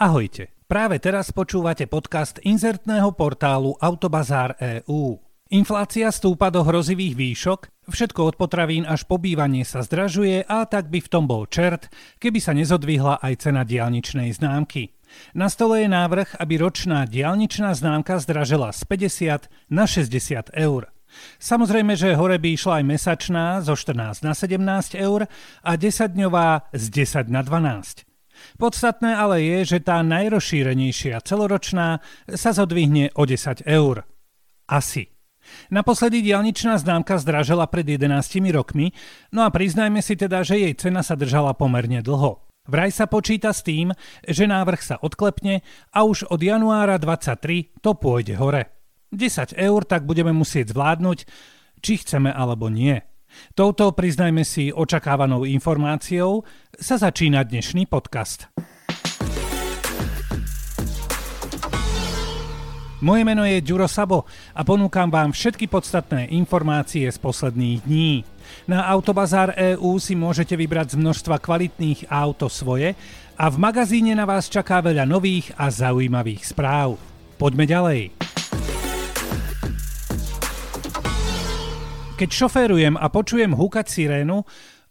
Ahojte, práve teraz počúvate podcast inzertného portálu Autobazár EU. Inflácia stúpa do hrozivých výšok, všetko od potravín až po bývanie sa zdražuje a tak by v tom bol čert, keby sa nezodvihla aj cena diálničnej známky. Na stole je návrh, aby ročná diálničná známka zdražela z 50 na 60 eur. Samozrejme, že hore by išla aj mesačná zo 14 na 17 eur a 10-dňová z 10 na 12. Podstatné ale je, že tá najrozšírenejšia celoročná sa zodvihne o 10 eur. Asi. Naposledy dialničná známka zdražela pred 11 rokmi, no a priznajme si teda, že jej cena sa držala pomerne dlho. Vraj sa počíta s tým, že návrh sa odklepne a už od januára 23 to pôjde hore. 10 eur tak budeme musieť zvládnuť, či chceme alebo nie. Touto, priznajme si, očakávanou informáciou sa začína dnešný podcast. Moje meno je Ďuro Sabo a ponúkam vám všetky podstatné informácie z posledných dní. Na Autobazár EU si môžete vybrať z množstva kvalitných auto svoje a v magazíne na vás čaká veľa nových a zaujímavých správ. Poďme ďalej. Keď šoférujem a počujem húkať sirénu,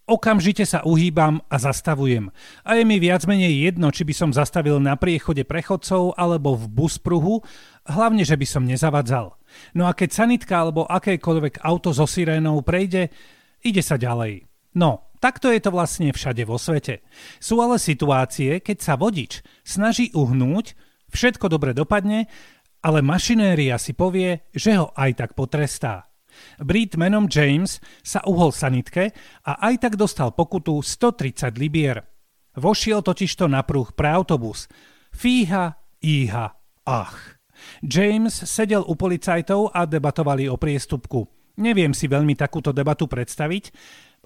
okamžite sa uhýbam a zastavujem. A je mi viac menej jedno, či by som zastavil na priechode prechodcov alebo v buspruhu, hlavne, že by som nezavadzal. No a keď sanitka alebo akékoľvek auto so sirénou prejde, ide sa ďalej. No, takto je to vlastne všade vo svete. Sú ale situácie, keď sa vodič snaží uhnúť, všetko dobre dopadne, ale mašinéria si povie, že ho aj tak potrestá. Brit menom James sa uhol sanitke a aj tak dostal pokutu 130 libier. Vošiel totižto na pruh pre autobus. Fíha, íha, ach. James sedel u policajtov a debatovali o priestupku. Neviem si veľmi takúto debatu predstaviť,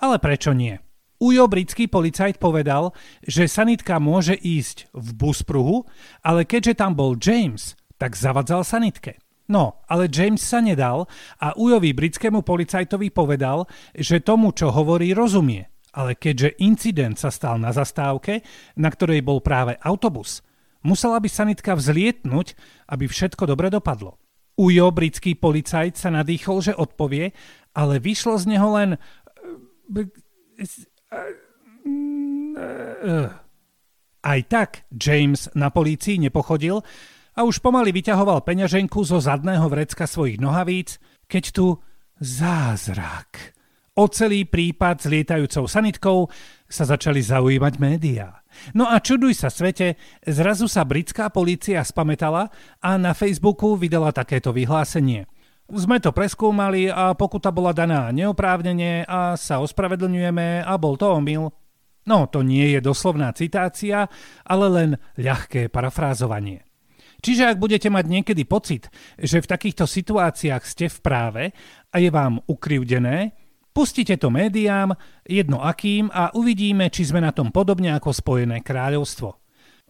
ale prečo nie? Ujo britský policajt povedal, že sanitka môže ísť v buspruhu, ale keďže tam bol James, tak zavadzal sanitke. No, ale James sa nedal a Ujovi britskému policajtovi povedal, že tomu, čo hovorí, rozumie. Ale keďže incident sa stal na zastávke, na ktorej bol práve autobus, musela by sanitka vzlietnúť, aby všetko dobre dopadlo. Ujo, britský policajt, sa nadýchol, že odpovie, ale vyšlo z neho len... Aj tak James na polícii nepochodil a už pomaly vyťahoval peňaženku zo zadného vrecka svojich nohavíc, keď tu zázrak. O celý prípad s lietajúcou sanitkou sa začali zaujímať médiá. No a čuduj sa svete, zrazu sa britská polícia spametala a na Facebooku vydala takéto vyhlásenie. Sme to preskúmali a pokuta bola daná neoprávnenie a sa ospravedlňujeme a bol to omyl. No, to nie je doslovná citácia, ale len ľahké parafrázovanie. Čiže ak budete mať niekedy pocit, že v takýchto situáciách ste v práve a je vám ukrivdené, pustite to médiám, jedno akým a uvidíme, či sme na tom podobne ako Spojené kráľovstvo.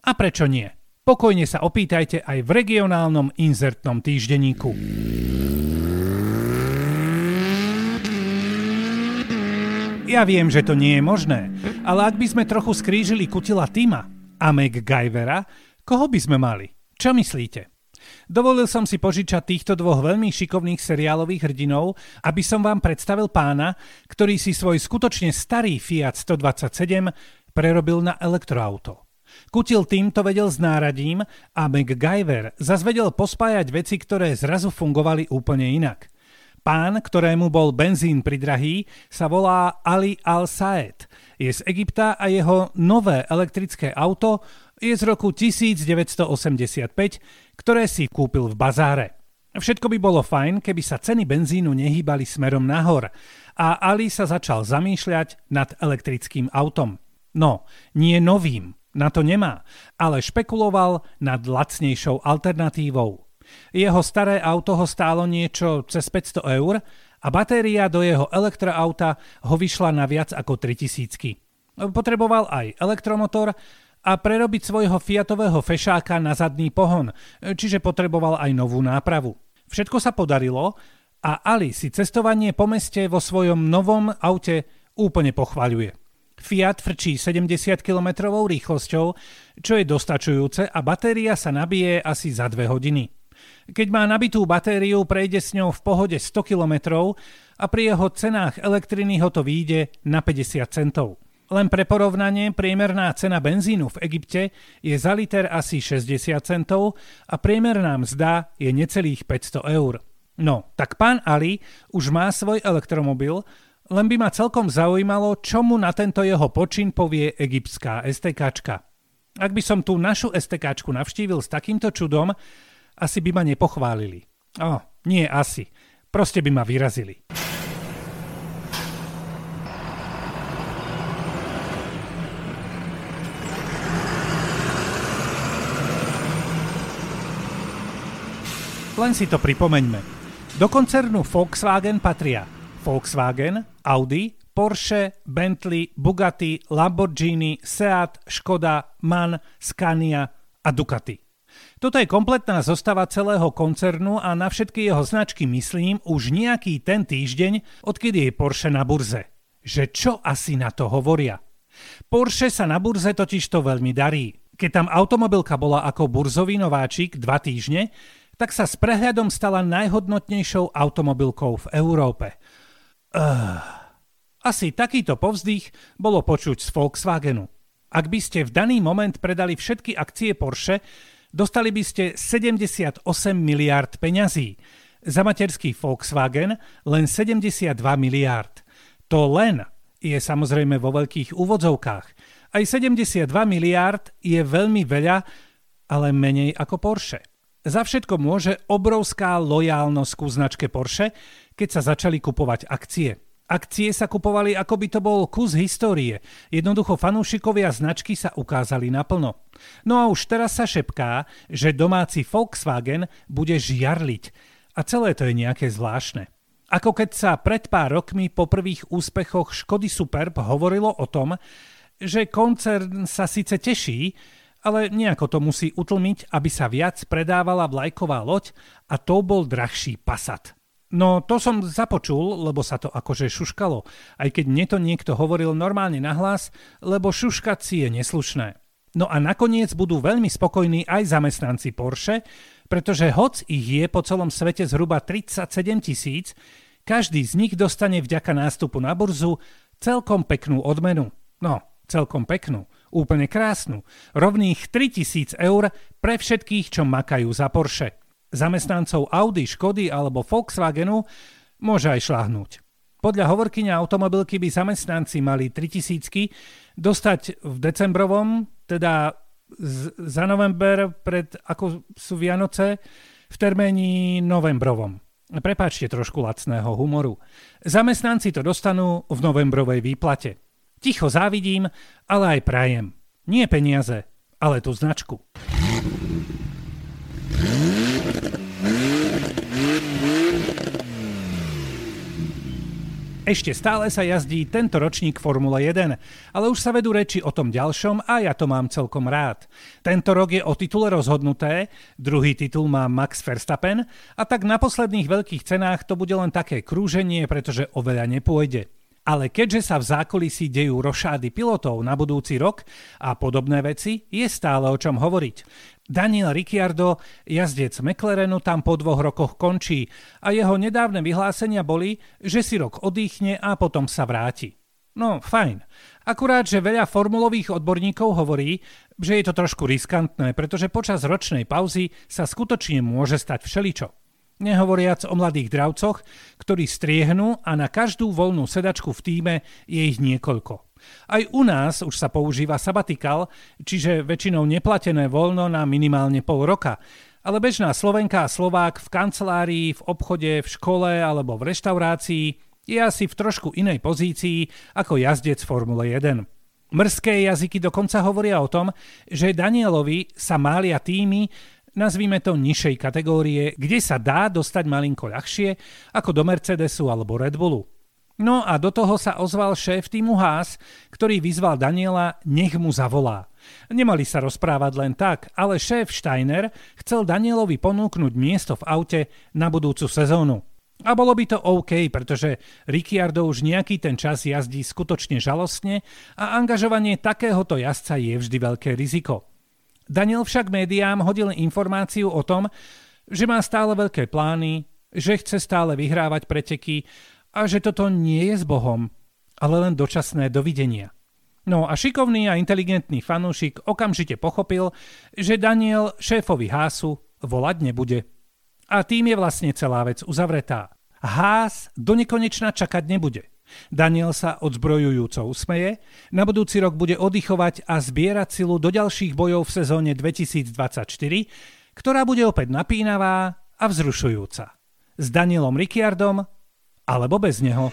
A prečo nie? Pokojne sa opýtajte aj v regionálnom inzertnom týždenníku. Ja viem, že to nie je možné, ale ak by sme trochu skrížili kutila Tima a MacGyvera, koho by sme mali? Čo myslíte? Dovolil som si požičať týchto dvoch veľmi šikovných seriálových hrdinov, aby som vám predstavil pána, ktorý si svoj skutočne starý Fiat 127 prerobil na elektroauto. Kutil týmto vedel s náradím a MacGyver zas vedel pospájať veci, ktoré zrazu fungovali úplne inak. Pán, ktorému bol benzín pridrahý, sa volá Ali Al-Saed. Je z Egypta a jeho nové elektrické auto je z roku 1985, ktoré si kúpil v bazáre. Všetko by bolo fajn, keby sa ceny benzínu nehýbali smerom nahor a Ali sa začal zamýšľať nad elektrickým autom. No, nie novým, na to nemá, ale špekuloval nad lacnejšou alternatívou. Jeho staré auto ho stálo niečo cez 500 eur a batéria do jeho elektroauta ho vyšla na viac ako 3000. Potreboval aj elektromotor a prerobiť svojho fiatového fešáka na zadný pohon, čiže potreboval aj novú nápravu. Všetko sa podarilo a Ali si cestovanie po meste vo svojom novom aute úplne pochvaľuje. Fiat frčí 70 km rýchlosťou, čo je dostačujúce a batéria sa nabije asi za 2 hodiny. Keď má nabitú batériu, prejde s ňou v pohode 100 km a pri jeho cenách elektriny ho to vyjde na 50 centov. Len pre porovnanie, priemerná cena benzínu v Egypte je za liter asi 60 centov a priemerná mzda je necelých 500 eur. No, tak pán Ali už má svoj elektromobil, len by ma celkom zaujímalo, čo mu na tento jeho počin povie egyptská STKčka. Ak by som tú našu STKčku navštívil s takýmto čudom, asi by ma nepochválili. O, nie asi. Proste by ma vyrazili. Len si to pripomeňme. Do koncernu Volkswagen patria Volkswagen, Audi, Porsche, Bentley, Bugatti, Lamborghini, Seat, Škoda, MAN, Scania a Ducati. Toto je kompletná zostava celého koncernu a na všetky jeho značky myslím už nejaký ten týždeň, odkedy je Porsche na burze. Že čo asi na to hovoria? Porsche sa na burze totiž to veľmi darí. Keď tam automobilka bola ako burzový nováčik dva týždne, tak sa s prehľadom stala najhodnotnejšou automobilkou v Európe. Uh, asi takýto povzdych bolo počuť z Volkswagenu. Ak by ste v daný moment predali všetky akcie Porsche, dostali by ste 78 miliard peňazí. Za materský Volkswagen len 72 miliard. To len je samozrejme vo veľkých úvodzovkách. Aj 72 miliard je veľmi veľa, ale menej ako Porsche. Za všetko môže obrovská lojálnosť ku značke Porsche, keď sa začali kupovať akcie. Akcie sa kupovali, ako by to bol kus histórie. Jednoducho fanúšikovia značky sa ukázali naplno. No a už teraz sa šepká, že domáci Volkswagen bude žiarliť. A celé to je nejaké zvláštne. Ako keď sa pred pár rokmi po prvých úspechoch Škody Superb hovorilo o tom, že koncern sa síce teší, ale nejako to musí utlmiť, aby sa viac predávala vlajková loď a to bol drahší Passat. No to som započul, lebo sa to akože šuškalo, aj keď mne to niekto hovoril normálne nahlas, lebo šuškať si je neslušné. No a nakoniec budú veľmi spokojní aj zamestnanci Porsche, pretože hoc ich je po celom svete zhruba 37 tisíc, každý z nich dostane vďaka nástupu na burzu celkom peknú odmenu. No, celkom peknú úplne krásnu. Rovných 3000 eur pre všetkých, čo makajú za Porsche. Zamestnancov Audi, Škody alebo Volkswagenu môže aj šlahnúť. Podľa hovorkyňa automobilky by zamestnanci mali 3000 dostať v decembrovom, teda za november, pred ako sú Vianoce, v terméni novembrovom. Prepáčte trošku lacného humoru. Zamestnanci to dostanú v novembrovej výplate. Ticho závidím, ale aj prajem. Nie peniaze, ale tú značku. Ešte stále sa jazdí tento ročník Formule 1, ale už sa vedú reči o tom ďalšom a ja to mám celkom rád. Tento rok je o titule rozhodnuté, druhý titul má Max Verstappen a tak na posledných veľkých cenách to bude len také krúženie, pretože oveľa nepôjde. Ale keďže sa v zákulisí dejú rošády pilotov na budúci rok a podobné veci, je stále o čom hovoriť. Daniel Ricciardo, jazdec McLarenu, tam po dvoch rokoch končí a jeho nedávne vyhlásenia boli, že si rok oddychne a potom sa vráti. No, fajn. Akurát, že veľa formulových odborníkov hovorí, že je to trošku riskantné, pretože počas ročnej pauzy sa skutočne môže stať všeličo. Nehovoriac o mladých dravcoch, ktorí striehnú a na každú voľnú sedačku v týme je ich niekoľko. Aj u nás už sa používa sabatikal, čiže väčšinou neplatené voľno na minimálne pol roka. Ale bežná Slovenka a Slovák v kancelárii, v obchode, v škole alebo v reštaurácii je asi v trošku inej pozícii ako jazdec Formule 1. Mrzké jazyky dokonca hovoria o tom, že Danielovi sa mália týmy, nazvime to nižšej kategórie, kde sa dá dostať malinko ľahšie ako do Mercedesu alebo Red Bullu. No a do toho sa ozval šéf týmu Haas, ktorý vyzval Daniela, nech mu zavolá. Nemali sa rozprávať len tak, ale šéf Steiner chcel Danielovi ponúknuť miesto v aute na budúcu sezónu. A bolo by to OK, pretože Ricciardo už nejaký ten čas jazdí skutočne žalostne a angažovanie takéhoto jazdca je vždy veľké riziko. Daniel však médiám hodil informáciu o tom, že má stále veľké plány, že chce stále vyhrávať preteky a že toto nie je s Bohom, ale len dočasné dovidenia. No a šikovný a inteligentný fanúšik okamžite pochopil, že Daniel šéfovi Hásu volať nebude. A tým je vlastne celá vec uzavretá. Hás do nekonečna čakať nebude. Daniel sa odzbrojujúco usmeje, na budúci rok bude oddychovať a zbierať silu do ďalších bojov v sezóne 2024, ktorá bude opäť napínavá a vzrušujúca. S Danielom Ricciardom alebo bez neho.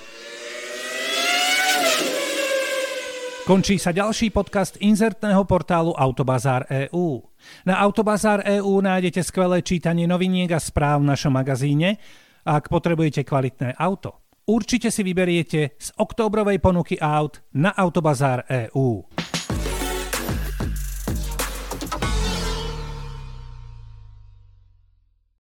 Končí sa ďalší podcast inzertného portálu Autobazár EU. Na Autobazár EU nájdete skvelé čítanie noviniek a správ v našom magazíne, ak potrebujete kvalitné auto. Určite si vyberiete z októbrovej ponuky aut na Autobazár EU.